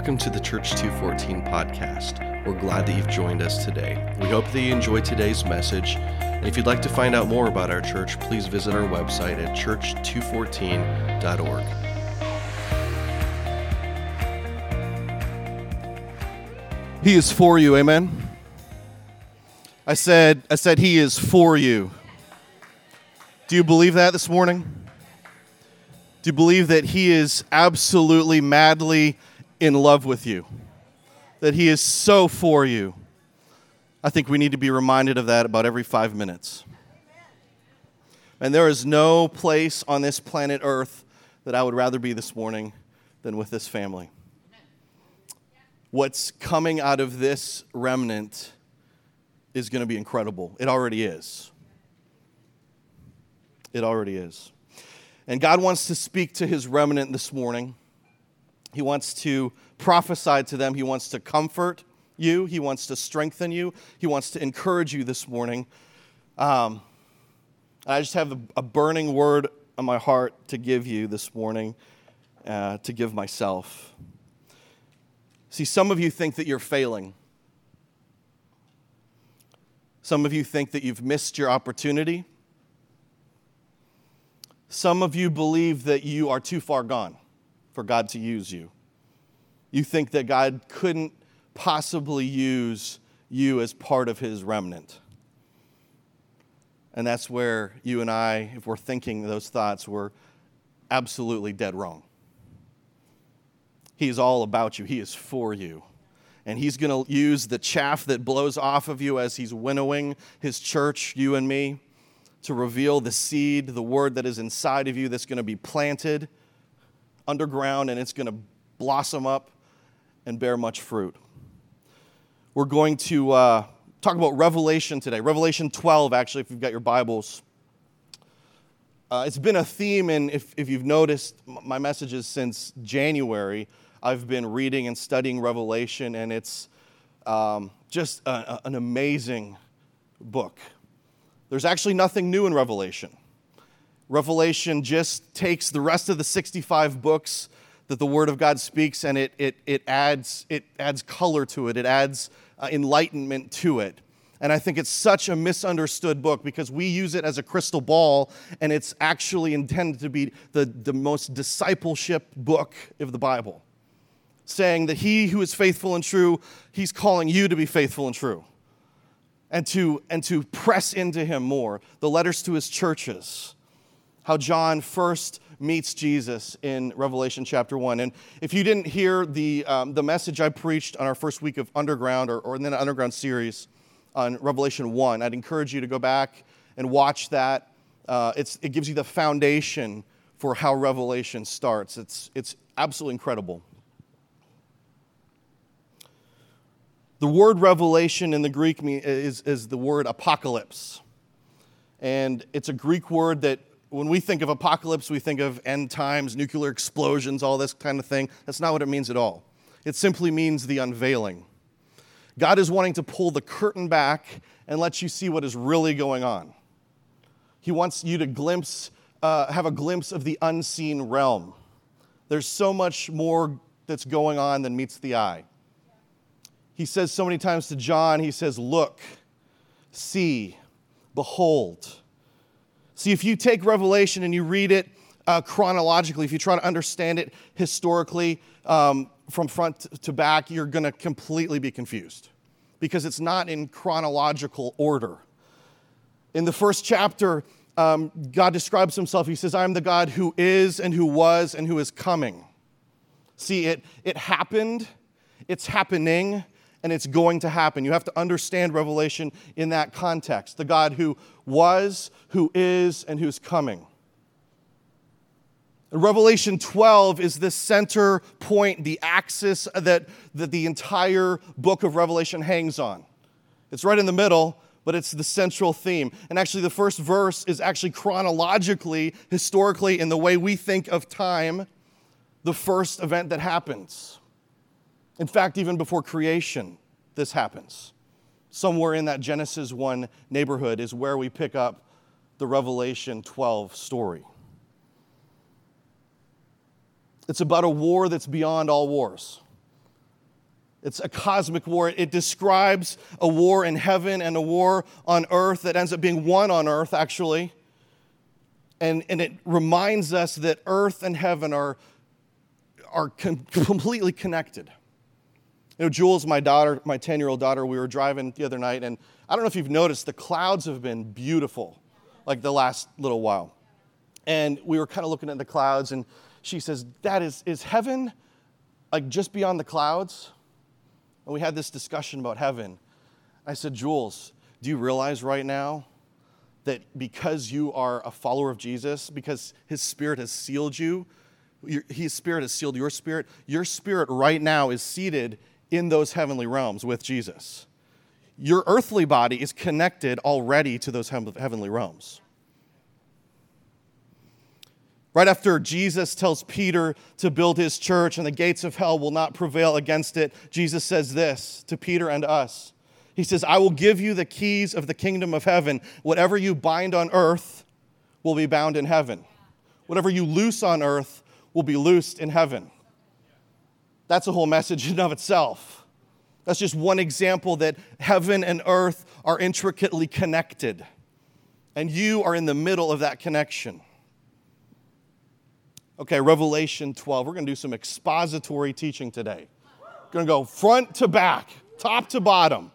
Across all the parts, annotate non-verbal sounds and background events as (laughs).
Welcome to the Church 214 podcast. We're glad that you've joined us today. We hope that you enjoyed today's message. And if you'd like to find out more about our church, please visit our website at church214.org. He is for you, amen. I said I said he is for you. Do you believe that this morning? Do you believe that he is absolutely madly in love with you? That he is so for you? I think we need to be reminded of that about every five minutes. And there is no place on this planet Earth that I would rather be this morning than with this family. What's coming out of this remnant is going to be incredible. It already is. It already is. And God wants to speak to his remnant this morning. He wants to prophesy to them. He wants to comfort you. He wants to strengthen you. He wants to encourage you this morning. Um, I just have a burning word on my heart to give you this morning, uh, to give myself. See, some of you think that you're failing. Some of you think that you've missed your opportunity. Some of you believe that you are too far gone for God to use you. You think that God couldn't possibly use you as part of his remnant. And that's where you and I, if we're thinking those thoughts, we're absolutely dead wrong. He is all about you, He is for you. And He's going to use the chaff that blows off of you as He's winnowing His church, you and me, to reveal the seed, the word that is inside of you that's going to be planted underground and it's going to blossom up and bear much fruit. We're going to uh, talk about Revelation today. Revelation 12, actually, if you've got your Bibles. Uh, it's been a theme, and if, if you've noticed my messages since January, I've been reading and studying Revelation, and it's um, just a, a, an amazing book. There's actually nothing new in Revelation. Revelation just takes the rest of the 65 books that the Word of God speaks and it, it, it, adds, it adds color to it, it adds uh, enlightenment to it. And I think it's such a misunderstood book because we use it as a crystal ball, and it's actually intended to be the, the most discipleship book of the Bible. Saying that he who is faithful and true, he's calling you to be faithful and true and to, and to press into him more. The letters to his churches, how John first meets Jesus in Revelation chapter 1. And if you didn't hear the, um, the message I preached on our first week of Underground or, or in the Underground series on Revelation 1, I'd encourage you to go back and watch that. Uh, it gives you the foundation for how Revelation starts. It's, it's absolutely incredible. The word revelation in the Greek is, is the word apocalypse. And it's a Greek word that when we think of apocalypse, we think of end times, nuclear explosions, all this kind of thing. That's not what it means at all. It simply means the unveiling. God is wanting to pull the curtain back and let you see what is really going on. He wants you to glimpse, uh, have a glimpse of the unseen realm. There's so much more that's going on than meets the eye he says so many times to John, he says, Look, see, behold. See, if you take Revelation and you read it uh, chronologically, if you try to understand it historically um, from front to back, you're going to completely be confused because it's not in chronological order. In the first chapter, um, God describes himself. He says, I am the God who is and who was and who is coming. See, it, it happened, it's happening, and it's going to happen. You have to understand Revelation in that context the God who was, who is, and who's coming. Revelation 12 is the center point, the axis that, that the entire book of Revelation hangs on. It's right in the middle, but it's the central theme. And actually, the first verse is actually chronologically, historically, in the way we think of time, the first event that happens. In fact, even before creation, this happens. Somewhere in that Genesis 1 neighborhood is where we pick up the Revelation 12 story. It's about a war that's beyond all wars. It's a cosmic war. It describes a war in heaven and a war on earth that ends up being one on earth, actually. And, and it reminds us that earth and heaven are, are com- completely connected. You know, Jules, my daughter, my 10 year old daughter, we were driving the other night, and I don't know if you've noticed, the clouds have been beautiful like the last little while. And we were kind of looking at the clouds, and she says, Dad, is, is heaven like just beyond the clouds? And we had this discussion about heaven. I said, Jules, do you realize right now that because you are a follower of Jesus, because his spirit has sealed you, your, his spirit has sealed your spirit, your spirit right now is seated in those heavenly realms with Jesus your earthly body is connected already to those heavenly realms. Right after Jesus tells Peter to build his church and the gates of hell will not prevail against it, Jesus says this to Peter and us. He says, I will give you the keys of the kingdom of heaven. Whatever you bind on earth will be bound in heaven. Whatever you loose on earth will be loosed in heaven. That's a whole message in of itself. That's just one example that heaven and earth are intricately connected. And you are in the middle of that connection. Okay, Revelation 12. We're going to do some expository teaching today. We're going to go front to back, top to bottom.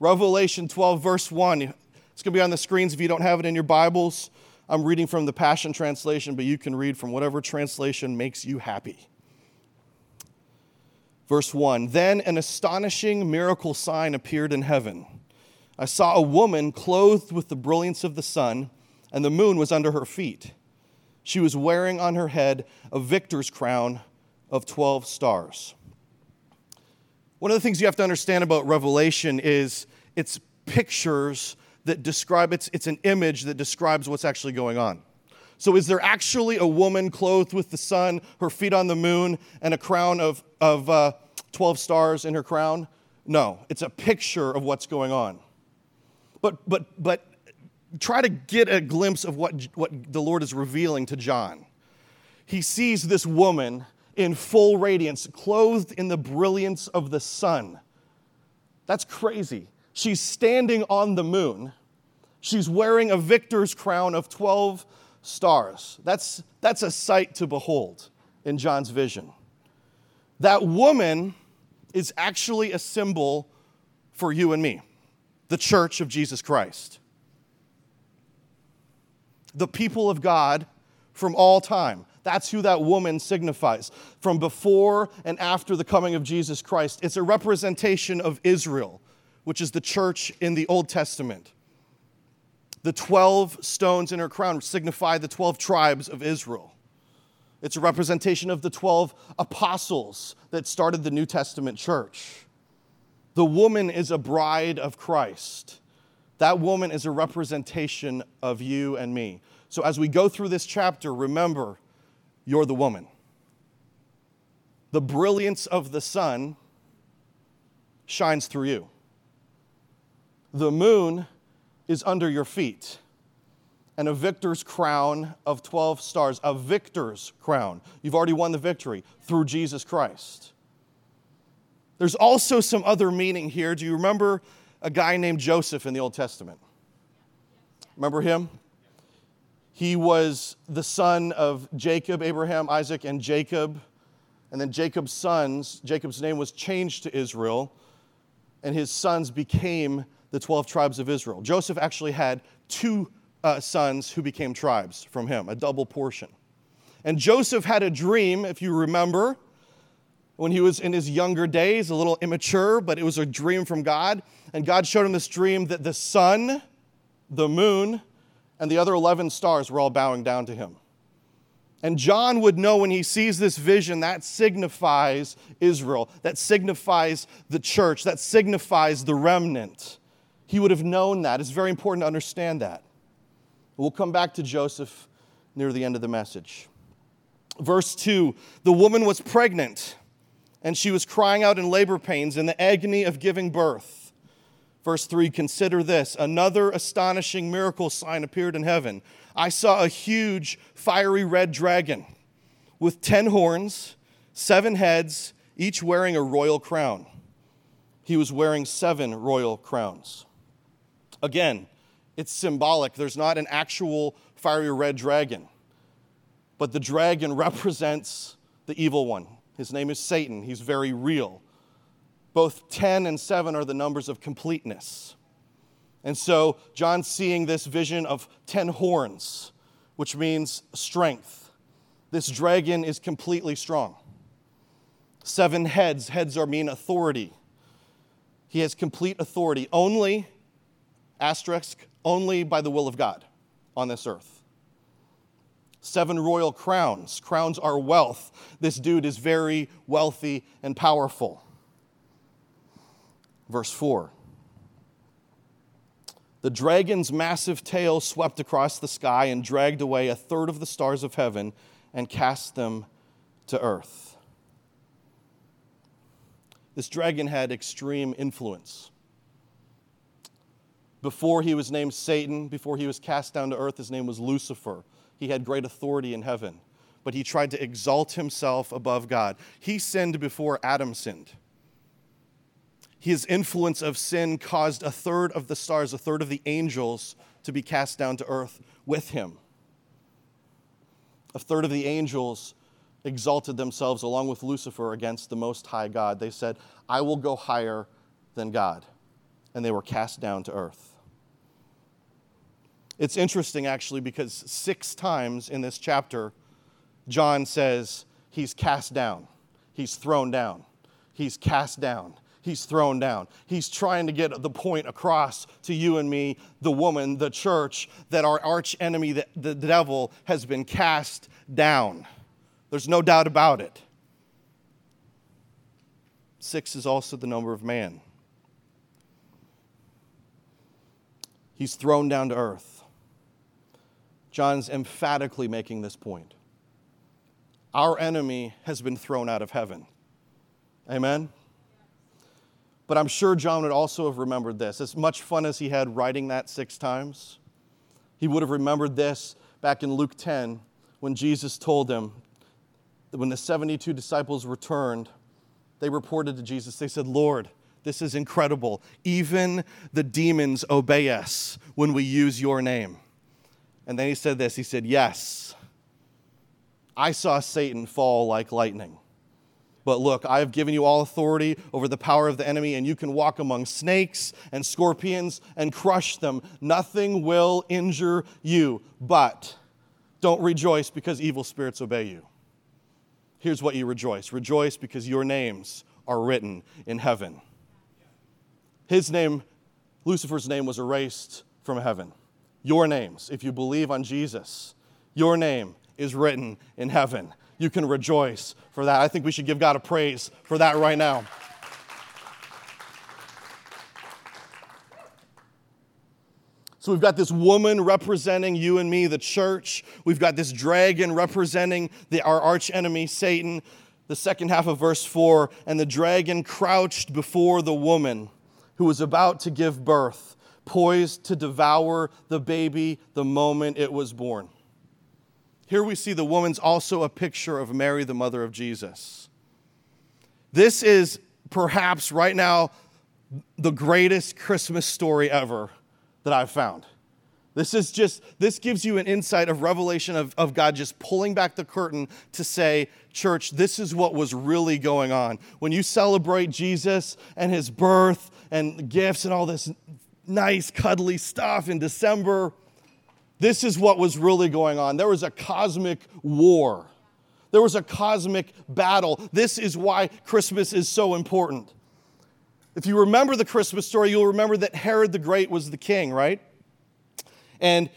Revelation 12, verse 1. It's going to be on the screens if you don't have it in your Bibles. I'm reading from the Passion Translation, but you can read from whatever translation makes you happy. Verse 1 Then an astonishing miracle sign appeared in heaven. I saw a woman clothed with the brilliance of the sun, and the moon was under her feet. She was wearing on her head a victor's crown of 12 stars. One of the things you have to understand about Revelation is it's pictures that describe, it's, it's an image that describes what's actually going on. So, is there actually a woman clothed with the sun, her feet on the moon, and a crown of, of uh, 12 stars in her crown? No, it's a picture of what's going on. But, but, but try to get a glimpse of what, what the Lord is revealing to John. He sees this woman in full radiance, clothed in the brilliance of the sun. That's crazy. She's standing on the moon. She's wearing a victor's crown of 12 stars. That's, that's a sight to behold in John's vision. That woman is actually a symbol for you and me, the church of Jesus Christ. The people of God from all time. That's who that woman signifies. From before and after the coming of Jesus Christ, it's a representation of Israel, which is the church in the Old Testament. The 12 stones in her crown signify the 12 tribes of Israel. It's a representation of the 12 apostles that started the New Testament church. The woman is a bride of Christ. That woman is a representation of you and me. So as we go through this chapter, remember, you're the woman. The brilliance of the sun shines through you. The moon is under your feet and a victor's crown of 12 stars, a victor's crown. You've already won the victory through Jesus Christ. There's also some other meaning here. Do you remember a guy named Joseph in the Old Testament? Remember him? He was the son of Jacob, Abraham, Isaac, and Jacob. And then Jacob's sons, Jacob's name was changed to Israel, and his sons became the 12 tribes of Israel. Joseph actually had two uh, sons who became tribes from him, a double portion. And Joseph had a dream, if you remember, when he was in his younger days, a little immature, but it was a dream from God. And God showed him this dream that the sun, the moon, and the other 11 stars were all bowing down to him. And John would know when he sees this vision that signifies Israel, that signifies the church, that signifies the remnant. He would have known that. It's very important to understand that. We'll come back to Joseph near the end of the message. Verse 2 The woman was pregnant, and she was crying out in labor pains in the agony of giving birth. Verse 3 Consider this another astonishing miracle sign appeared in heaven. I saw a huge fiery red dragon with ten horns, seven heads, each wearing a royal crown. he was wearing seven royal crowns. Again, it's symbolic. There's not an actual fiery red dragon, but the dragon (laughs) represents the evil one. His name is Satan. He's very real. Both 10 and 7 are the numbers of completeness. And so John's seeing this vision of 10 horns, which means strength. This dragon is completely strong. Seven heads, heads are mean authority. He has complete authority only, asterisk, only by the will of God on this earth. Seven royal crowns. Crowns are wealth. This dude is very wealthy and powerful. Verse 4 The dragon's massive tail swept across the sky and dragged away a third of the stars of heaven and cast them to earth. This dragon had extreme influence. Before he was named Satan, before he was cast down to earth, his name was Lucifer. He had great authority in heaven, but he tried to exalt himself above God. He sinned before Adam sinned. His influence of sin caused a third of the stars, a third of the angels to be cast down to earth with him. A third of the angels exalted themselves along with Lucifer against the Most High God. They said, I will go higher than God. And they were cast down to earth. It's interesting, actually, because six times in this chapter, John says he's cast down, he's thrown down, he's cast down, he's thrown down. He's trying to get the point across to you and me, the woman, the church, that our arch enemy, the, the devil, has been cast down. There's no doubt about it. Six is also the number of man. He's thrown down to earth. John's emphatically making this point. Our enemy has been thrown out of heaven. Amen? But I'm sure John would also have remembered this. As much fun as he had writing that six times, he would have remembered this back in Luke 10 when Jesus told him, that when the 72 disciples returned, they reported to Jesus, they said, Lord, this is incredible. Even the demons obey us when we use your name. And then he said this He said, Yes, I saw Satan fall like lightning. But look, I have given you all authority over the power of the enemy, and you can walk among snakes and scorpions and crush them. Nothing will injure you. But don't rejoice because evil spirits obey you here's what you rejoice rejoice because your names are written in heaven. His name, Lucifer's name, was erased from heaven. Your names, if you believe on Jesus, your name is written in heaven. You can rejoice for that. I think we should give God a praise for that right now. So we've got this woman representing you and me, the church. We've got this dragon representing the, our arch enemy, Satan. The second half of verse 4 and the dragon crouched before the woman who was about to give birth, poised to devour the baby the moment it was born. Here we see the woman's also a picture of Mary, the mother of Jesus. This is perhaps right now the greatest Christmas story ever that I've found. This is just, this gives you an insight of revelation of, of God just pulling back the curtain to say, church, this is what was really going on. When you celebrate Jesus and his birth and gifts and all this nice, cuddly stuff in December, this is what was really going on. There was a cosmic war, there was a cosmic battle. This is why Christmas is so important. If you remember the Christmas story, you'll remember that Herod the Great was the king, right? And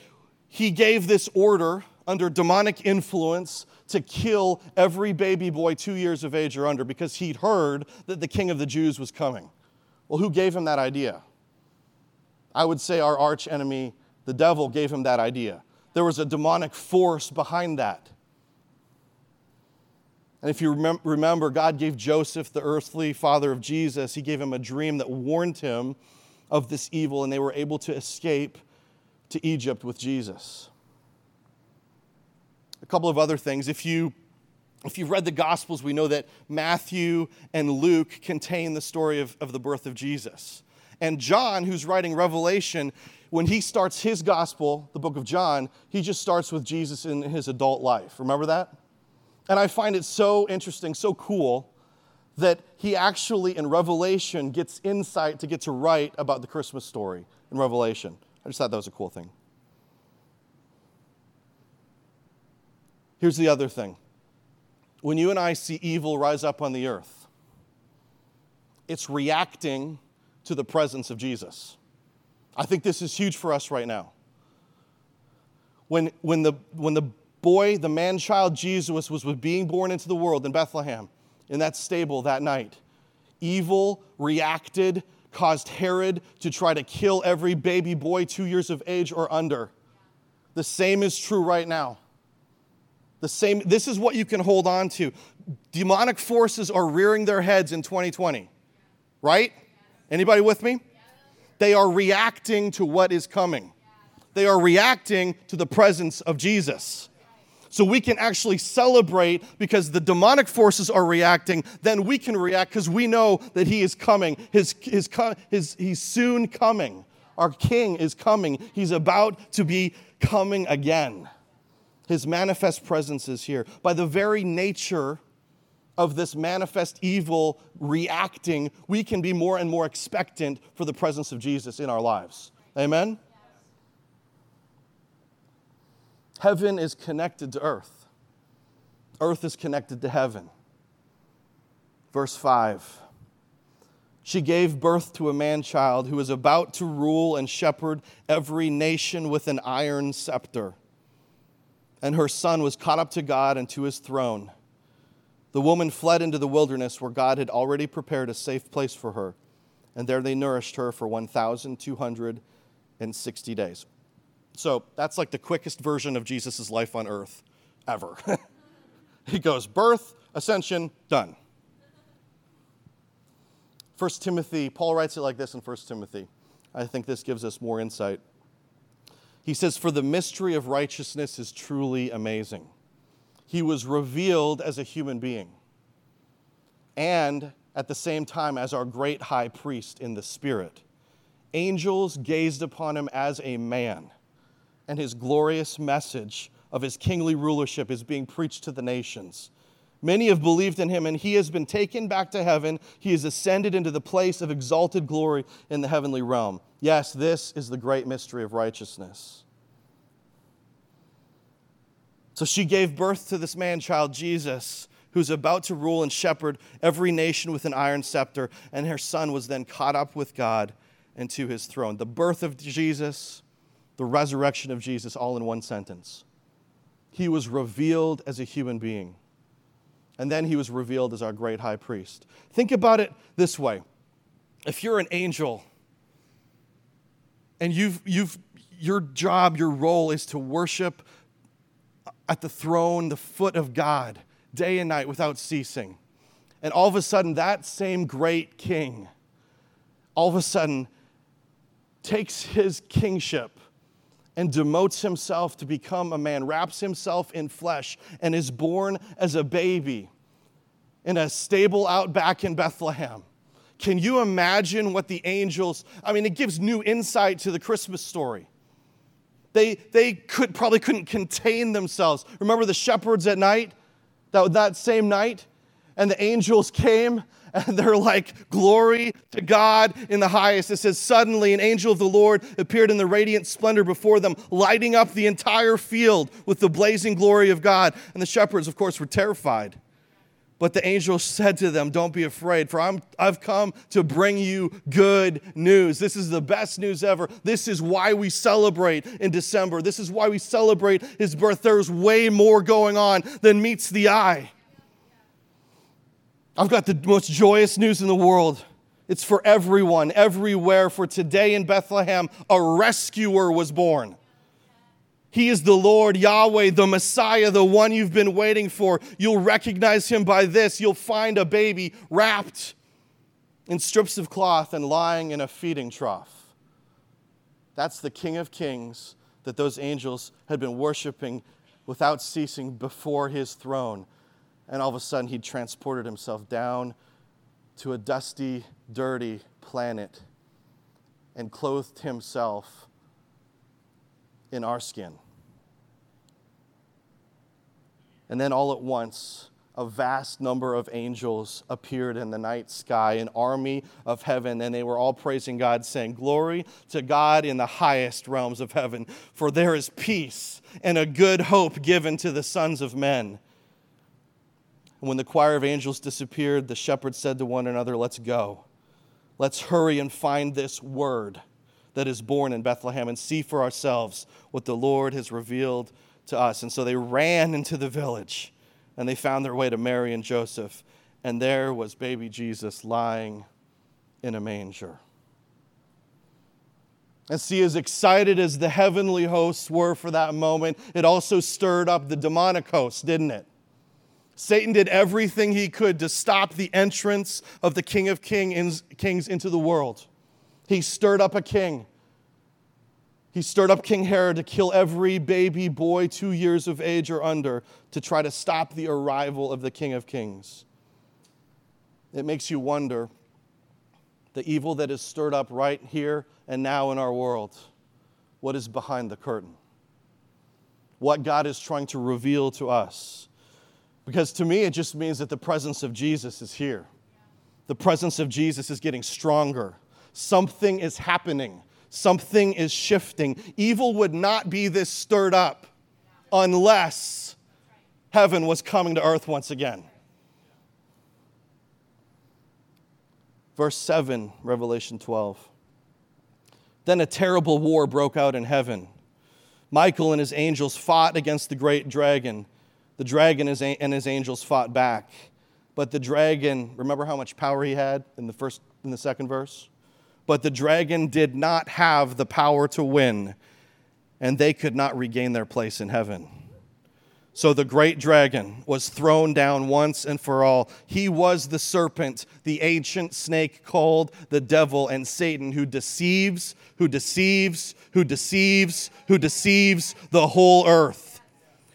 he gave this order under demonic influence to kill every baby boy two years of age or under because he'd heard that the king of the Jews was coming. Well, who gave him that idea? I would say our arch enemy, the devil, gave him that idea. There was a demonic force behind that. And if you remember, God gave Joseph, the earthly father of Jesus, he gave him a dream that warned him of this evil, and they were able to escape to Egypt with Jesus. A couple of other things. If you if you've read the Gospels, we know that Matthew and Luke contain the story of, of the birth of Jesus. And John, who's writing Revelation, when he starts his gospel, the book of John, he just starts with Jesus in his adult life. Remember that? And I find it so interesting, so cool, that he actually in Revelation gets insight to get to write about the Christmas story in Revelation. I just thought that was a cool thing. Here's the other thing when you and I see evil rise up on the earth, it's reacting to the presence of Jesus. I think this is huge for us right now. When, when, the, when the boy, the man child Jesus, was, being born into the world in Bethlehem, in that stable that night, evil reacted, caused Herod to try to kill every baby boy two years of age or under. The same is true right now. The same, this is what you can hold on to. Demonic forces are rearing their heads in 2020, right? Anybody with me? They are reacting to what is coming. They are reacting to the presence of Jesus. So we can actually celebrate because the demonic forces are reacting. Then we can react because we know that He is coming. His, his, his, he's soon coming. Our King is coming. He's about to be coming again. His manifest presence is here. By the very nature of this manifest evil reacting, we can be more and more expectant for the presence of Jesus in our lives. Amen? Heaven is connected to earth, earth is connected to heaven. Verse 5 She gave birth to a man child who is about to rule and shepherd every nation with an iron scepter. And her son was caught up to God and to his throne. The woman fled into the wilderness where God had already prepared a safe place for her, and there they nourished her for 1,260 days. So that's like the quickest version of Jesus' life on earth ever. (laughs) he goes birth, ascension, done. 1 Timothy, Paul writes it like this in 1 Timothy. I think this gives us more insight. He says, For the mystery of righteousness is truly amazing. He was revealed as a human being and at the same time as our great high priest in the spirit. Angels gazed upon him as a man and his glorious message of his kingly rulership is being preached to the nations. Many have believed in him, and he has been taken back to heaven. He has ascended into the place of exalted glory in the heavenly realm. Yes, this is the great mystery of righteousness. So she gave birth to this man child, Jesus, who's about to rule and shepherd every nation with an iron scepter, and her son was then caught up with God and to his throne. The birth of Jesus the resurrection of Jesus all in one sentence. He was revealed as a human being, and then he was revealed as our great high priest. Think about it this way if you're an angel and you've, you've, your job, your role is to worship at the throne, the foot of God, day and night without ceasing. And all of a sudden, that same great king, all of a sudden, takes his kingship and demotes himself to become a man, wraps himself in flesh, and is born as a baby in a stable out back in Bethlehem. Can you imagine what the angels, I mean, it gives new insight to the Christmas story. They, they could, probably couldn't contain themselves. Remember the shepherds at night, that, that same night? And the angels came and they're like, Glory to God in the highest. It says, Suddenly an angel of the Lord appeared in the radiant splendor before them, lighting up the entire field with the blazing glory of God. And the shepherds, of course, were terrified. But the angel said to them, Don't be afraid, for I'm, I've come to bring you good news. This is the best news ever. This is why we celebrate in December. This is why we celebrate his birth. There's way more going on than meets the eye. I've got the most joyous news in the world. It's for everyone, everywhere. For today in Bethlehem, a rescuer was born. He is the Lord Yahweh, the Messiah, the one you've been waiting for. You'll recognize him by this. You'll find a baby wrapped in strips of cloth and lying in a feeding trough. That's the King of Kings that those angels had been worshiping without ceasing before his throne. And all of a sudden, he transported himself down to a dusty, dirty planet and clothed himself in our skin. And then all at once, a vast number of angels appeared in the night sky, an army of heaven, and they were all praising God, saying, Glory to God in the highest realms of heaven, for there is peace and a good hope given to the sons of men. And when the choir of angels disappeared, the shepherds said to one another, Let's go. Let's hurry and find this word that is born in Bethlehem and see for ourselves what the Lord has revealed to us. And so they ran into the village and they found their way to Mary and Joseph. And there was baby Jesus lying in a manger. And see, as excited as the heavenly hosts were for that moment, it also stirred up the demonic hosts, didn't it? Satan did everything he could to stop the entrance of the King of Kings into the world. He stirred up a king. He stirred up King Herod to kill every baby boy two years of age or under to try to stop the arrival of the King of Kings. It makes you wonder the evil that is stirred up right here and now in our world. What is behind the curtain? What God is trying to reveal to us because to me, it just means that the presence of Jesus is here. The presence of Jesus is getting stronger. Something is happening, something is shifting. Evil would not be this stirred up unless heaven was coming to earth once again. Verse 7, Revelation 12. Then a terrible war broke out in heaven. Michael and his angels fought against the great dragon the dragon and his angels fought back. But the dragon, remember how much power he had in the first in the second verse? But the dragon did not have the power to win, and they could not regain their place in heaven. So the great dragon was thrown down once and for all. He was the serpent, the ancient snake called the devil and Satan, who deceives, who deceives, who deceives, who deceives the whole earth.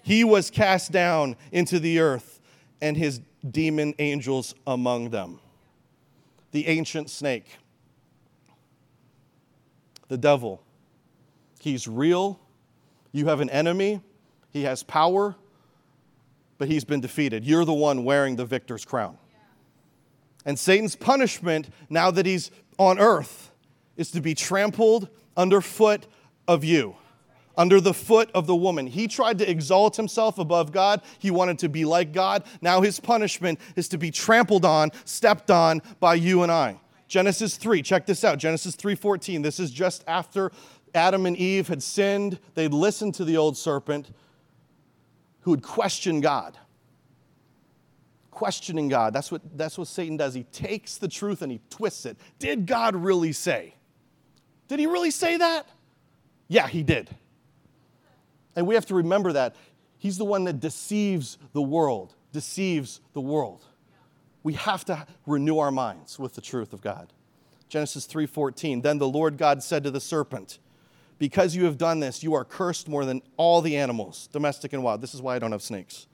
He was cast down into the earth, and his demon angels among them. The ancient snake, the devil. He's real. You have an enemy. He has power, but he's been defeated. You're the one wearing the victor's crown. And Satan's punishment, now that he's on earth, is to be trampled underfoot of you under the foot of the woman. He tried to exalt himself above God. He wanted to be like God. Now his punishment is to be trampled on, stepped on by you and I. Genesis 3, check this out. Genesis 3:14. This is just after Adam and Eve had sinned. They'd listened to the old serpent who would question God. Questioning God. That's what, that's what Satan does. He takes the truth and he twists it. Did God really say? Did he really say that? Yeah, he did. And we have to remember that. He's the one that deceives the world, deceives the world. We have to renew our minds with the truth of God. Genesis 3:14 Then the Lord God said to the serpent, "Because you have done this, you are cursed more than all the animals, domestic and wild." This is why I don't have snakes.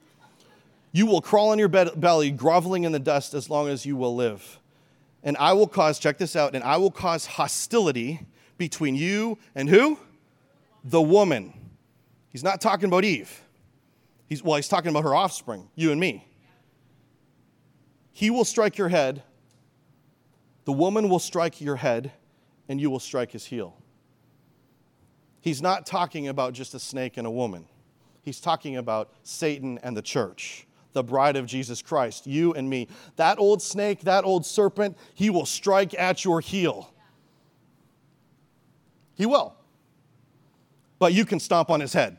You will crawl on your belly, groveling in the dust as long as you will live. And I will cause, check this out, and I will cause hostility between you and who? The woman He's not talking about Eve. He's, well, he's talking about her offspring, you and me. He will strike your head, the woman will strike your head, and you will strike his heel. He's not talking about just a snake and a woman. He's talking about Satan and the church, the bride of Jesus Christ, you and me. That old snake, that old serpent, he will strike at your heel. He will but you can stomp on his head.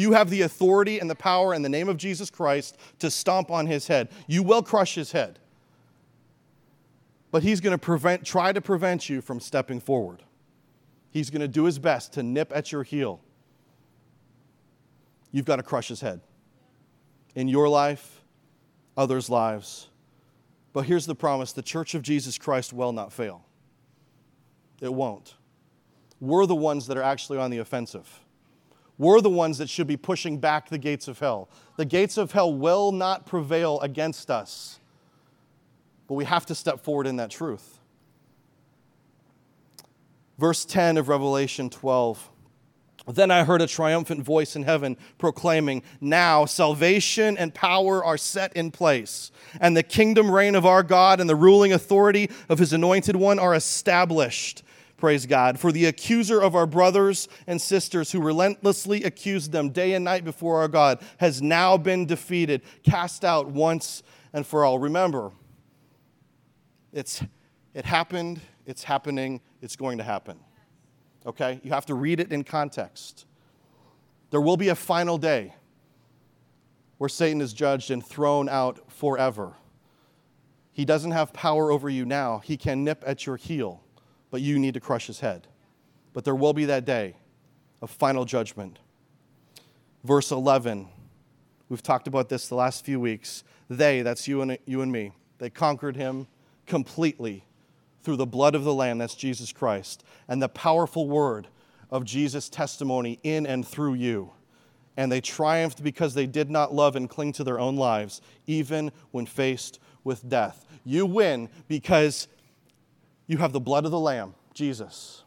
You have the authority and the power in the name of Jesus Christ to stomp on his head. You will crush his head. But he's going to prevent, try to prevent you from stepping forward. He's going to do his best to nip at your heel. You've got to crush his head. In your life, others' lives. But here's the promise the church of Jesus Christ will not fail. It won't we're the ones that are actually on the offensive. We're the ones that should be pushing back the gates of hell. The gates of hell will not prevail against us, but we have to step forward in that truth. Verse 10 of Revelation 12. Then I heard a triumphant voice in heaven proclaiming, Now salvation and power are set in place, and the kingdom reign of our God and the ruling authority of his anointed one are established. Praise God. For the accuser of our brothers and sisters who relentlessly accused them day and night before our God has now been defeated, cast out once and for all. Remember, it's, it happened, it's happening, it's going to happen. Okay? You have to read it in context. There will be a final day where Satan is judged and thrown out forever. He doesn't have power over you now, he can nip at your heel but you need to crush his head. But there will be that day of final judgment. Verse 11, we've talked about this the last few weeks. They, that's you and, you and me, they conquered him completely through the blood of the Lamb, that's Jesus Christ, and the powerful word of Jesus' testimony in and through you. And they triumphed because they did not love and cling to their own lives, even when faced with death. You win because you have the blood of the Lamb, Jesus.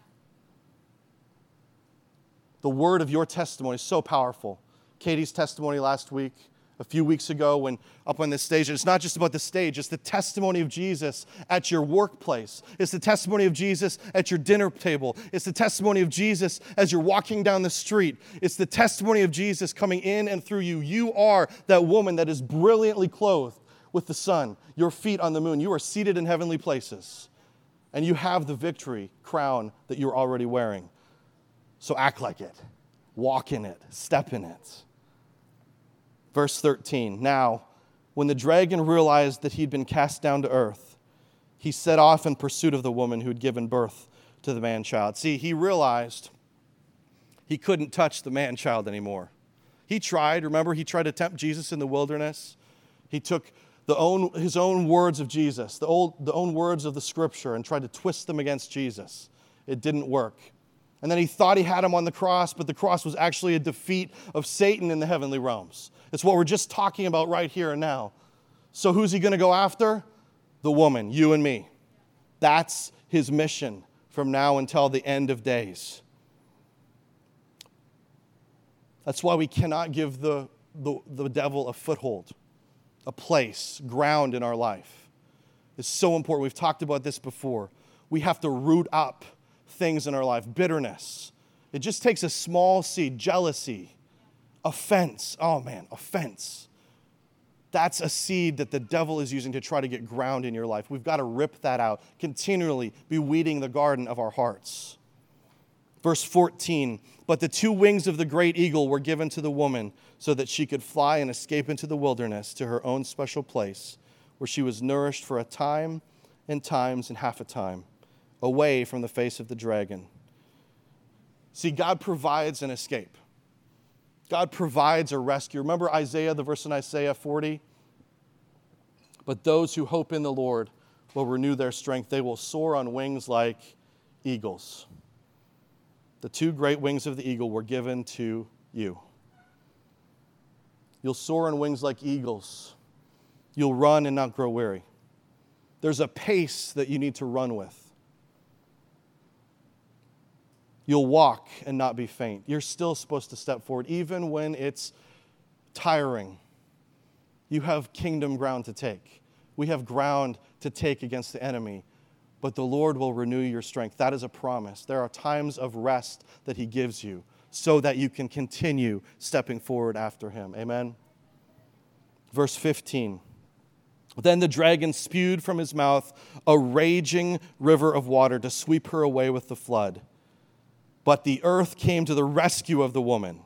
The word of your testimony is so powerful. Katie's testimony last week, a few weeks ago, when up on this stage, it's not just about the stage, it's the testimony of Jesus at your workplace. It's the testimony of Jesus at your dinner table. It's the testimony of Jesus as you're walking down the street. It's the testimony of Jesus coming in and through you. You are that woman that is brilliantly clothed with the sun, your feet on the moon. You are seated in heavenly places and you have the victory crown that you're already wearing. So act like it, walk in it, step in it. Verse 13 Now, when the dragon realized that he'd been cast down to earth, he set off in pursuit of the woman who'd given birth to the man child. See, he realized he couldn't touch the man child anymore. He tried, remember, he tried to tempt Jesus in the wilderness. He took the own, his own words of Jesus, the, old, the own words of the scripture, and tried to twist them against Jesus. It didn't work. And then he thought he had him on the cross, but the cross was actually a defeat of Satan in the heavenly realms. It's what we're just talking about right here and now. So who's he going to go after? The woman, you and me. That's his mission from now until the end of days. That's why we cannot give the, the, the devil a foothold a place, ground in our life. It's so important. We've talked about this before. We have to root up things in our life bitterness. It just takes a small seed, jealousy, offense. Oh man, offense. That's a seed that the devil is using to try to get ground in your life. We've got to rip that out, continually be weeding the garden of our hearts. Verse 14 But the two wings of the great eagle were given to the woman so that she could fly and escape into the wilderness to her own special place, where she was nourished for a time and times and half a time, away from the face of the dragon. See, God provides an escape. God provides a rescue. Remember Isaiah, the verse in Isaiah 40? But those who hope in the Lord will renew their strength. They will soar on wings like eagles the two great wings of the eagle were given to you. You'll soar on wings like eagles. You'll run and not grow weary. There's a pace that you need to run with. You'll walk and not be faint. You're still supposed to step forward, even when it's tiring. You have kingdom ground to take. We have ground to take against the enemy but the Lord will renew your strength. That is a promise. There are times of rest that He gives you so that you can continue stepping forward after Him. Amen. Verse 15. Then the dragon spewed from his mouth a raging river of water to sweep her away with the flood. But the earth came to the rescue of the woman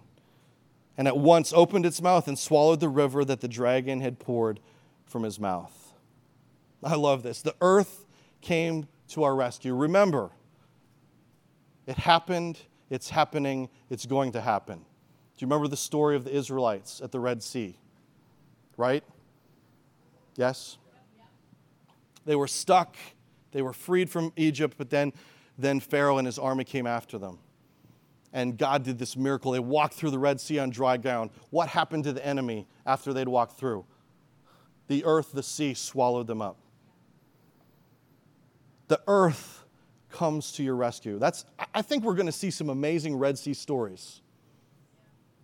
and at once opened its mouth and swallowed the river that the dragon had poured from his mouth. I love this. The earth came to our rescue. Remember, it happened, it's happening, it's going to happen. Do you remember the story of the Israelites at the Red Sea? Right? Yes? They were stuck. They were freed from Egypt, but then, then Pharaoh and his army came after them. and God did this miracle. They walked through the Red Sea on dry ground. What happened to the enemy after they'd walked through? The earth, the sea swallowed them up. The earth comes to your rescue. That's, I think we're going to see some amazing Red Sea stories.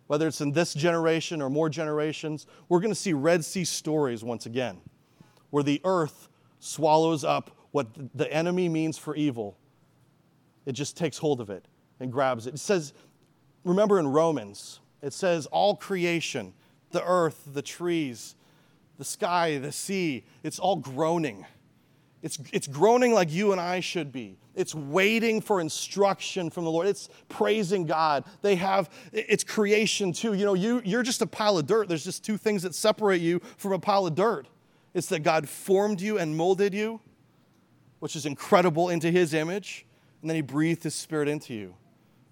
Whether it's in this generation or more generations, we're going to see Red Sea stories once again, where the earth swallows up what the enemy means for evil. It just takes hold of it and grabs it. It says, remember in Romans, it says, all creation, the earth, the trees, the sky, the sea, it's all groaning. It's, it's groaning like you and I should be. It's waiting for instruction from the Lord. It's praising God. They have, it's creation too. You know, you, you're just a pile of dirt. There's just two things that separate you from a pile of dirt it's that God formed you and molded you, which is incredible, into His image, and then He breathed His Spirit into you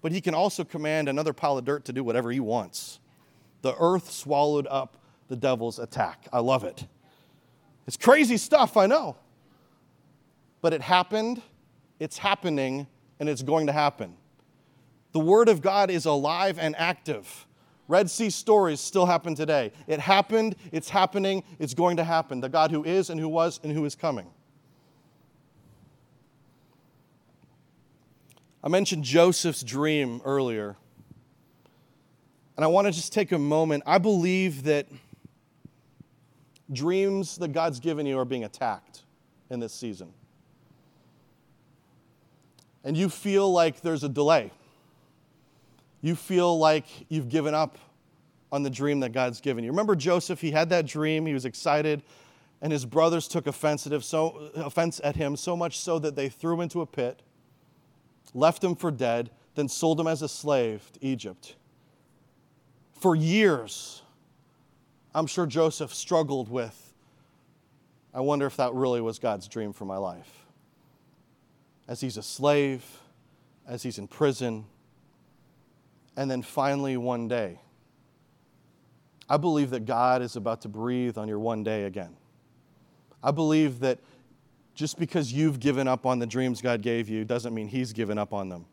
but he can also command another pile of dirt to do whatever he wants. The earth swallowed up the devil's attack. I love it. It's crazy stuff, I know. But it happened, it's happening, and it's going to happen. The Word of God is alive and active. Red Sea stories still happen today. It happened, it's happening, it's going to happen. The God who is and who was and who is coming. I mentioned Joseph's dream earlier. And I want to just take a moment. I believe that dreams that God's given you are being attacked in this season. And you feel like there's a delay. You feel like you've given up on the dream that God's given you. Remember Joseph, he had that dream, he was excited, and his brothers took offense at him so, offense at him so much so that they threw him into a pit left him for dead, then sold him as a slave to Egypt. For years, I'm sure Joseph struggled with I wonder if that really was God's dream for my life. As he's a slave, as he's in prison, and then finally one day, I believe that God is about to breathe on your one day again. I believe that just because you've given up on the dreams God gave you doesn't mean He's given up on them.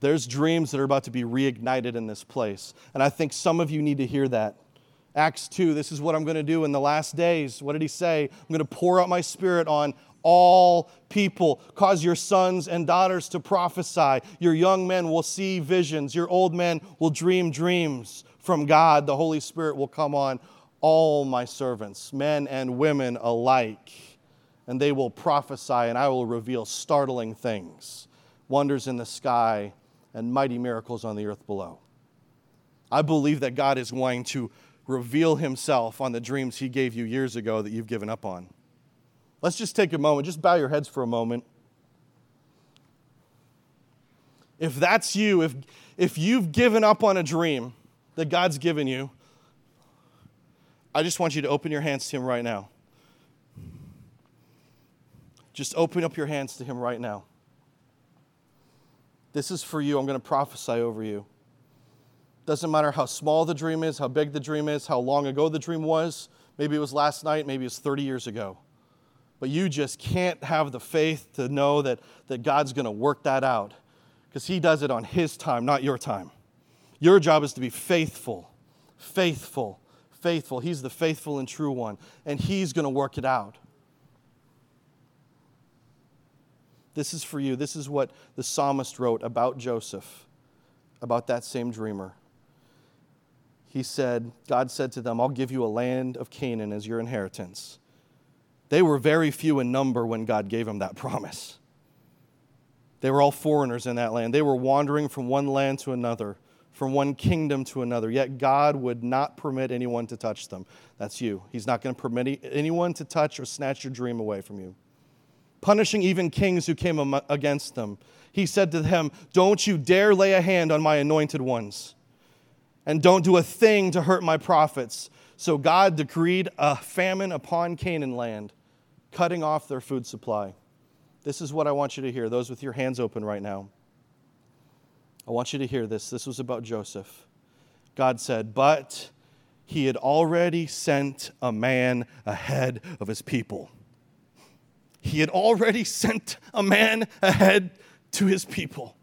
There's dreams that are about to be reignited in this place. And I think some of you need to hear that. Acts 2, this is what I'm going to do in the last days. What did he say? I'm going to pour out my spirit on all people. Cause your sons and daughters to prophesy. Your young men will see visions. Your old men will dream dreams from God. The Holy Spirit will come on all my servants, men and women alike and they will prophesy, and I will reveal startling things, wonders in the sky, and mighty miracles on the earth below. I believe that God is going to reveal himself on the dreams he gave you years ago that you've given up on. Let's just take a moment, just bow your heads for a moment. If that's you, if, if you've given up on a dream that God's given you, I just want you to open your hands to Him right now. Just open up your hands to Him right now. This is for you. I'm going to prophesy over you. Doesn't matter how small the dream is, how big the dream is, how long ago the dream was. Maybe it was last night, maybe it's 30 years ago. But you just can't have the faith to know that, that God's going to work that out because He does it on His time, not your time. Your job is to be faithful, faithful, faithful. He's the faithful and true one, and He's going to work it out. This is for you. This is what the psalmist wrote about Joseph, about that same dreamer. He said, God said to them, I'll give you a land of Canaan as your inheritance. They were very few in number when God gave them that (laughs) promise. They were all foreigners in that land. They were wandering from one land to another, from one kingdom to another. Yet God would not permit anyone to touch them. That's you. He's not going to permit anyone to touch or snatch your dream away from you punishing even kings who came against them. He said to them, Don't you dare lay a hand on my anointed ones, and don't do a thing to hurt my prophets. So God decreed a famine upon Canaan land, cutting off their food supply. This is what I want you to hear, those with your hands open right now. I want you to hear this. This was about Joseph. God said, But he had already sent a man ahead of his people he had already sent a man ahead to his people.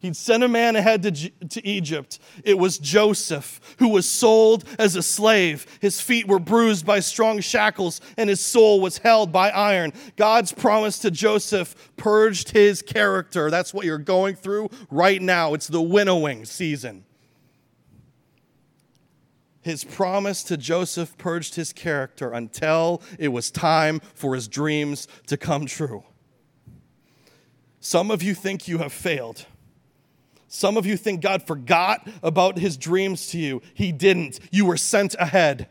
He'd sent a man ahead to, to Egypt. It was Joseph, who was sold as a slave. His feet were bruised by strong shackles, and his soul was held by iron. God's promise to Joseph purged his character. That's what you're going through right now. It's the winnowing season. His promise to Joseph purged his character until it was time for his dreams to come true. Some of you think you have failed. Some of you think God forgot about his dreams to you. He didn't. You were sent ahead.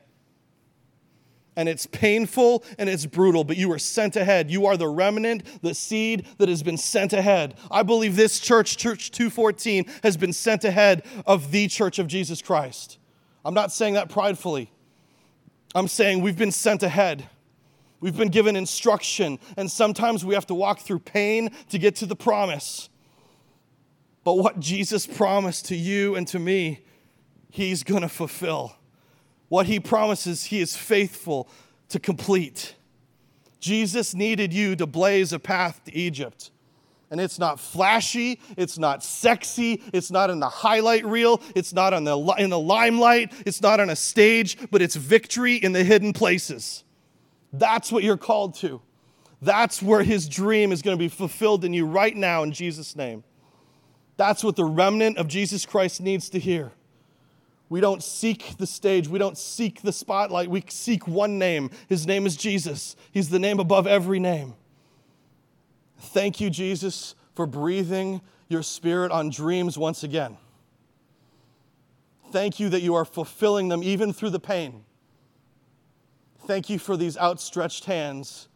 And it's painful and it's brutal, but you were sent ahead. You are the remnant, the seed that has been sent ahead. I believe this church, Church 214, has been sent ahead of the church of Jesus Christ. I'm not saying that pridefully. I'm saying we've been sent ahead. We've been given instruction, and sometimes we have to walk through pain to get to the promise. But what Jesus promised to you and to me, He's going to fulfill. What He promises, He is faithful to complete. Jesus needed you to blaze a path to Egypt. And it's not flashy, it's not sexy, it's not in the highlight reel, it's not on the, in the limelight, it's not on a stage, but it's victory in the hidden places. That's what you're called to. That's where his dream is going to be fulfilled in you right now in Jesus' name. That's what the remnant of Jesus Christ needs to hear. We don't seek the stage. We don't seek the spotlight. We seek one name. His name is Jesus. He's the name above every name. Thank you, Jesus, for breathing your spirit on dreams once again. Thank you that you are fulfilling them even through the pain. Thank you for these outstretched hands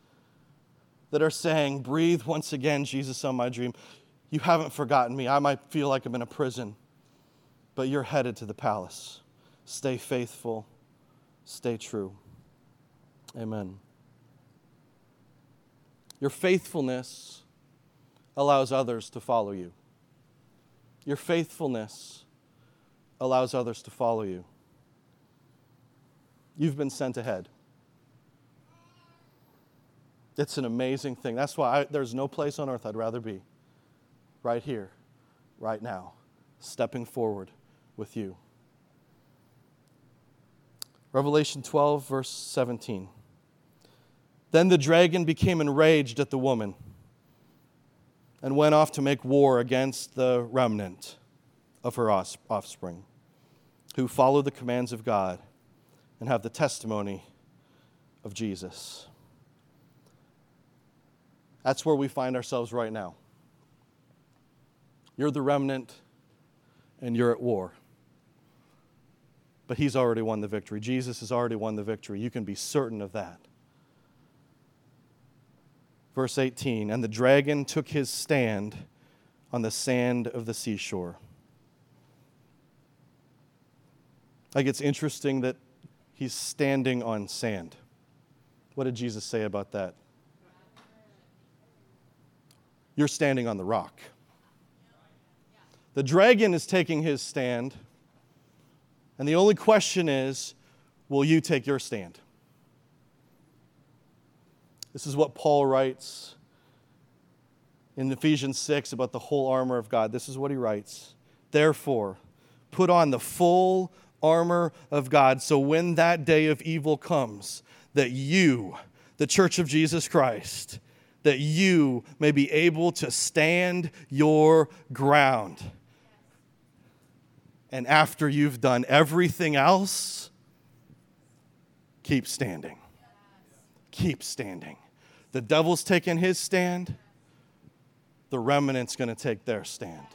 that are saying, Breathe once again, Jesus, on my dream. You haven't forgotten me. I might feel like I'm in a prison, but you're headed to the palace. Stay faithful, stay true. Amen. Your faithfulness allows others to follow you. Your faithfulness allows others to follow you. You've been sent ahead. It's an amazing thing. That's why I, there's no place on earth I'd rather be. Right here, right now, stepping forward with you. Revelation 12, verse 17. Then the dragon became enraged at the woman and went off to make war against the remnant of her offspring, who follow the commands of God and have the testimony of Jesus. That's where we find ourselves right now. You're the remnant and you're at war. But he's already won the victory. Jesus has already won the victory. You can be certain of that. Verse 18 And the dragon took his stand on the sand of the seashore. Like it's interesting that he's standing on sand. What did Jesus say about that? You're standing on the rock. The dragon is taking his stand, and the only question is will you take your stand? This is what Paul writes in Ephesians 6 about the whole armor of God. This is what he writes Therefore, put on the full armor of God, so when that day of evil comes, that you, the church of Jesus Christ, that you may be able to stand your ground. And after you've done everything else, keep standing keep standing. The devil's taking his stand, the remnant's going to take their stand.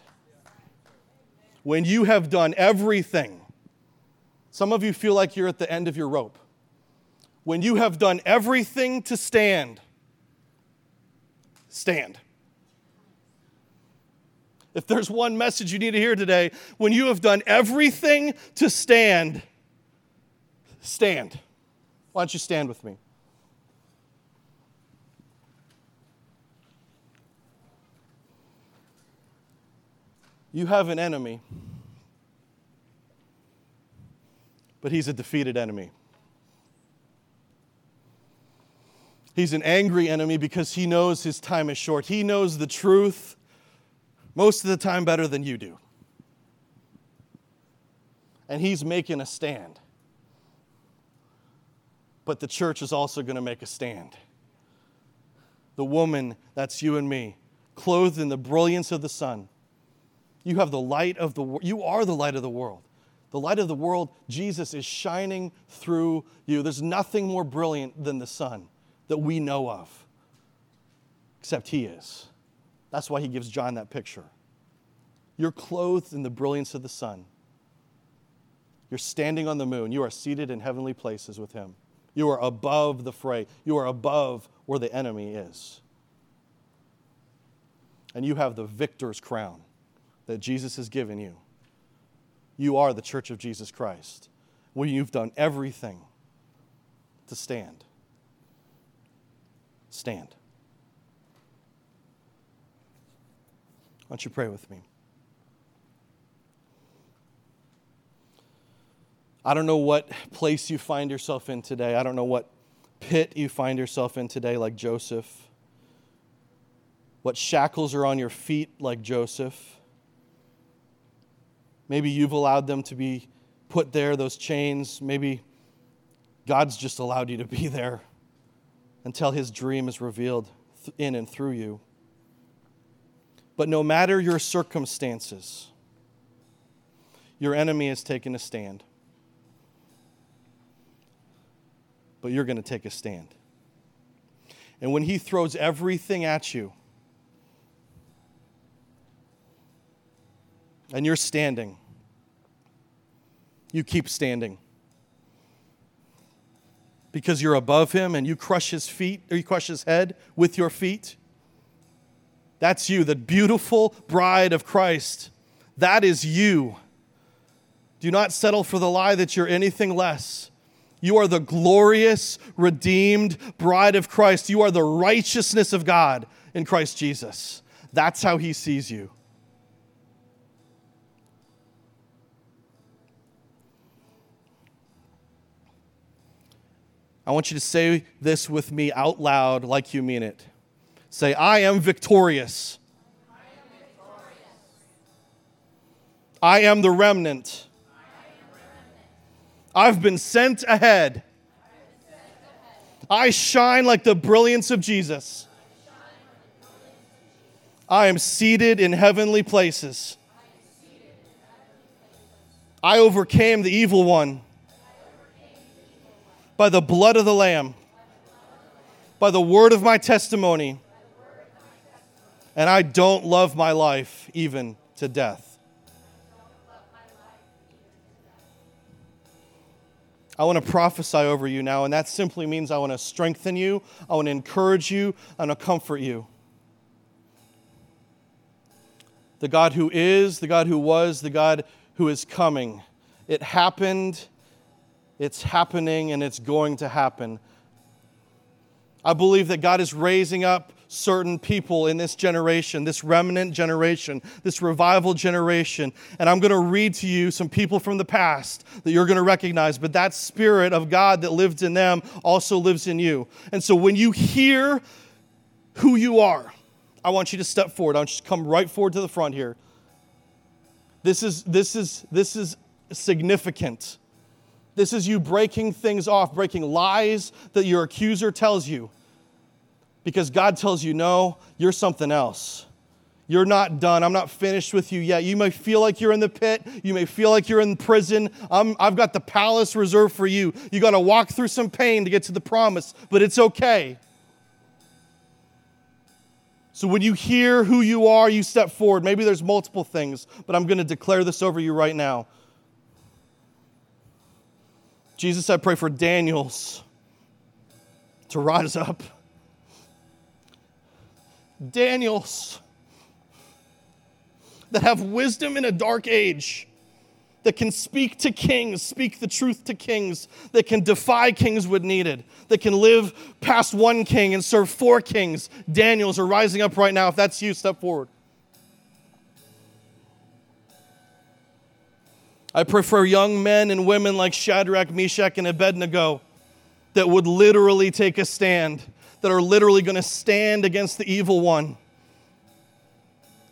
When you have done everything, some of you feel like you're at the end of your rope. When you have done everything to stand, stand. If there's one message you need to hear today, when you have done everything to stand, stand. Why don't you stand with me? You have an enemy, but he's a defeated enemy. He's an angry enemy because he knows his time is short. He knows the truth most of the time better than you do. And he's making a stand. But the church is also going to make a stand. The woman, that's you and me, clothed in the brilliance of the sun. You have the light of the. You are the light of the world. The light of the world, Jesus is shining through you. There's nothing more brilliant than the sun that we know of, except He is. That's why He gives John that picture. You're clothed in the brilliance of the sun. You're standing on the moon. You are seated in heavenly places with Him. You are above the fray. You are above where the enemy is. And you have the victor's crown that Jesus has given you. You are the church of Jesus Christ, when you've done everything to stand. Stand. Why don't you pray with me? I don't know what place you find yourself in today. I don't know what pit you find yourself in today, like Joseph. What shackles are on your feet, like Joseph. Maybe you've allowed them to be put there, those chains. Maybe God's just allowed you to be there until his dream is revealed in and through you. But no matter your circumstances, your enemy has taken a stand. But you're going to take a stand. And when he throws everything at you, and you're standing, you keep standing. Because you're above him and you crush his feet or you crush his head with your feet. That's you, the beautiful bride of Christ. That is you. Do not settle for the lie that you're anything less. You are the glorious, redeemed bride of Christ. You are the righteousness of God in Christ Jesus. That's how he sees you. I want you to say this with me out loud like you mean it. Say, I am victorious. I am. I the remnant. I've been sent ahead. I shine like the brilliance of Jesus. I am seated in heavenly places. I overcame the evil one by the blood of the Lamb, by the word of my testimony, and I don't love my life even to death. I want to prophesy over you now, and that simply means I want to strengthen you, I want to encourage you, I want to comfort you. The God who is, the God who was, the God who is coming. It happened it's happening and it's going to happen. I believe that God is raising up certain people in this generation, this remnant generation, this revival generation. And I'm going to read to you some people from the past that you're going to recognize, but that spirit of God that lived in them also lives in you. And so when you hear who you are, I want you to step forward. I want you to come right forward to the front here. This is, this is, this is significant. This is you breaking things off, breaking lies that your accuser tells you. Because God tells you, no, you're something else. You're not done. I'm not finished with you yet. You may feel like you're in the pit. You may feel like you're in prison. i have got the palace reserved for you. You got to walk through some pain to get to the promise, but it's okay. So when you hear who you are, you step forward. Maybe there's multiple things, but I'm going to declare this over you right now. Jesus, I pray for Daniels to rise up. Daniels that have wisdom in a dark age, that can speak to kings, speak the truth to kings, that can defy kings when needed, that can live past one king and serve four kings. Daniels are rising up right now. If that's you, step forward. I pray for young men and women like Shadrach, Meshach, and Abednego that would literally take a stand, that are literally going to stand against the evil one.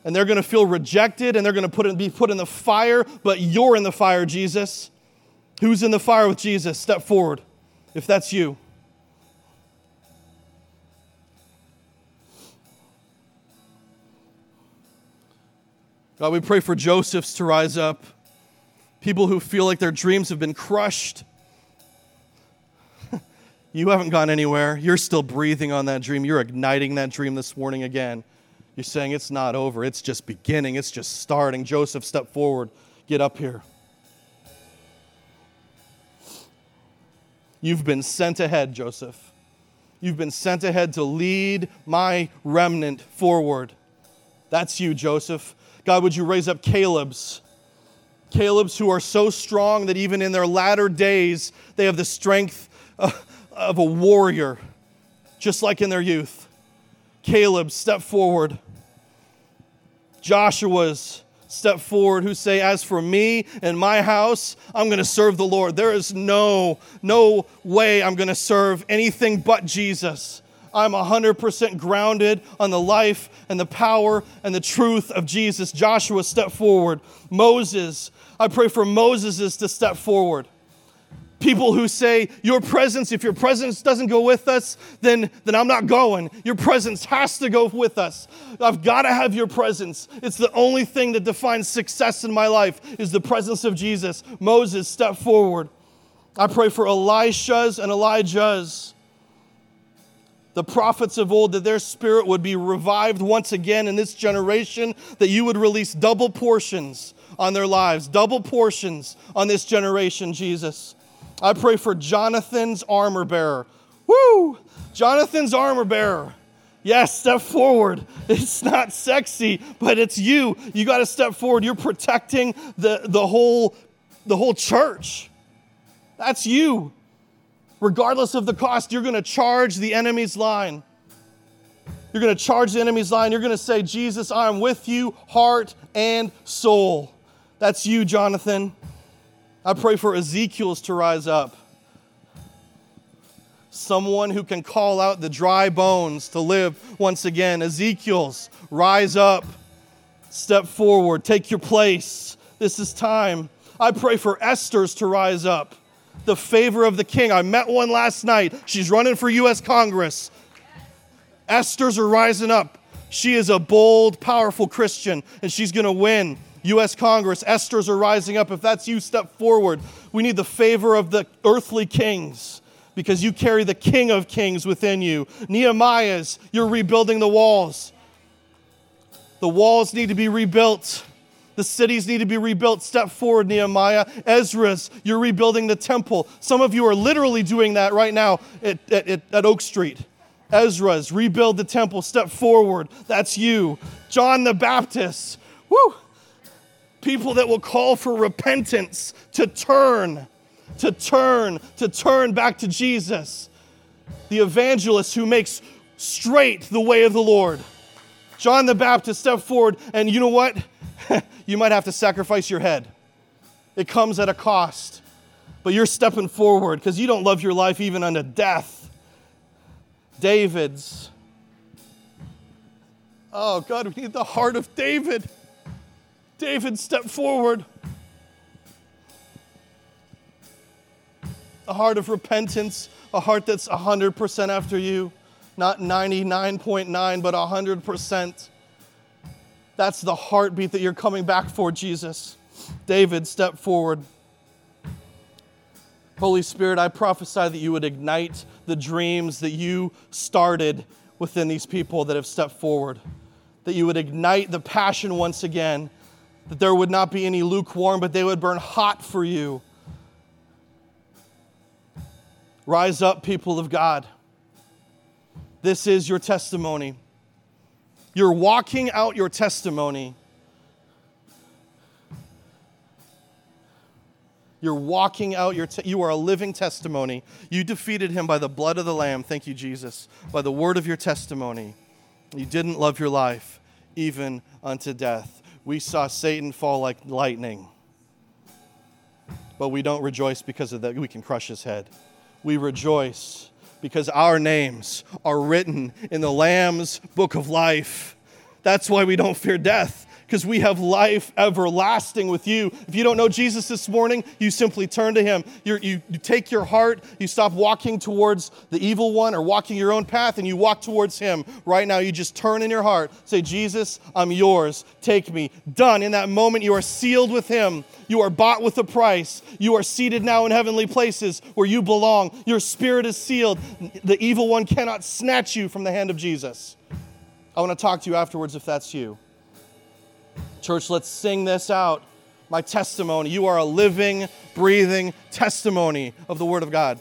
and they're going to feel rejected and they're going to put in, be put in the fire, but you're in the fire, Jesus. Who's in the fire with Jesus? Step forward if that's you. God, we pray for Josephs to rise up, people who feel like their dreams have been crushed. You haven't gone anywhere. You're still breathing on that dream. You're igniting that dream this morning again. You're saying it's not over, it's just beginning, it's just starting. Joseph, step forward, get up here. You've been sent ahead, Joseph. You've been sent ahead to lead my remnant forward. That's you, Joseph. God, would you raise up Caleb's? Caleb's who are so strong that even in their latter days, they have the strength uh, of a warrior, just like in their youth. Caleb, step forward. Joshua's, step forward who say, As for me and my house, I'm going to serve the Lord. There is no, no way I'm going to serve anything but Jesus. I'm 100% grounded on the life and the power and the truth of Jesus. Joshua, step forward. Moses, I pray for Moses to step forward. People who say, Your presence, if your presence doesn't go with us, then, then I'm not going. Your presence has to go with us. I've got to have your presence. It's the only thing that defines success in my life is the presence of Jesus. Moses, step forward. I pray for Elisha's and Elijah's the prophets of old, that their spirit would be revived once again in this generation, that you would release double portions on their lives, double portions on this generation, Jesus. I pray for Jonathan's armor bearer. Woo! Jonathan's armor bearer. Yes, step forward. (laughs) It's not sexy, but it's you. You got to step forward. You're protecting the, the, whole, the whole church. That's you regardless of the cost, you're going to charge the enemy's line. You're going to charge the enemy's line. You're going to say, Jesus, I'm with you, heart and soul. That's you, Jonathan. I pray for Ezekiel's to rise up. Someone who can call out the dry bones to live once again. Ezekiel's, rise up, step forward, take your place. This is time. I pray for Esther's to rise up the favor of the king. I met one last night. She's running for U.S. Congress. Esther's are rising up. She is a bold, powerful Christian, and she's going to win U.S. Congress. Esther's are rising up. If that's you, step forward. We need the favor of the earthly kings because you carry the King of Kings within you. Nehemiah's, you're rebuilding the walls. The walls need to be rebuilt. The cities need to be rebuilt. Step forward, Nehemiah. Ezra's, you're rebuilding the temple. Some of you are literally doing that right now at, at, at Oak Street. Ezra's, rebuild the temple. Step forward. That's you. John the Baptist. Woo! People that will call for repentance, to turn, to turn, to turn back to Jesus. The evangelist who makes straight the way of the Lord. John the Baptist, step forward, and you know what? (laughs) you might have to sacrifice your head. It comes at a cost. But you're stepping forward because you don't love your life even unto death. David's. Oh, God, we need the heart of David. David, step forward. A heart of repentance, a heart that's 100% after you, not 99.9, but 100%. That's the heartbeat that you're coming back for, Jesus. David, step forward. Holy Spirit, I prophesy that you would ignite the dreams that you started within these people that have stepped forward. That you would ignite the passion once again. That there would not be any lukewarm, but they would burn hot for you. Rise up, people of God. This is your testimony. You're walking out your testimony. You're walking out your, te- you are a living testimony. You defeated him by the blood of the Lamb. Thank you, Jesus. By the word of your testimony. You didn't love your life, even unto death. We saw Satan fall like lightning. But we don't rejoice because of that. We can crush his head. We rejoice because our names are written in the Lamb's book of life. That's why we don't fear death because we have life everlasting with you. If you don't know Jesus this morning, you simply turn to him. You you take your heart, you stop walking towards the evil one or walking your own path, and you walk towards him. Right now, you just turn in your heart, say, Jesus, I'm yours. Take me. Done. In that moment, you are sealed with him. You are bought with a price. You are seated now in heavenly places where you belong. Your spirit is sealed. The evil one cannot snatch you from the hand of Jesus. I want to talk to you afterwards if that's you. Church, let's sing this out. My testimony. You are a living, breathing testimony of the Word of God.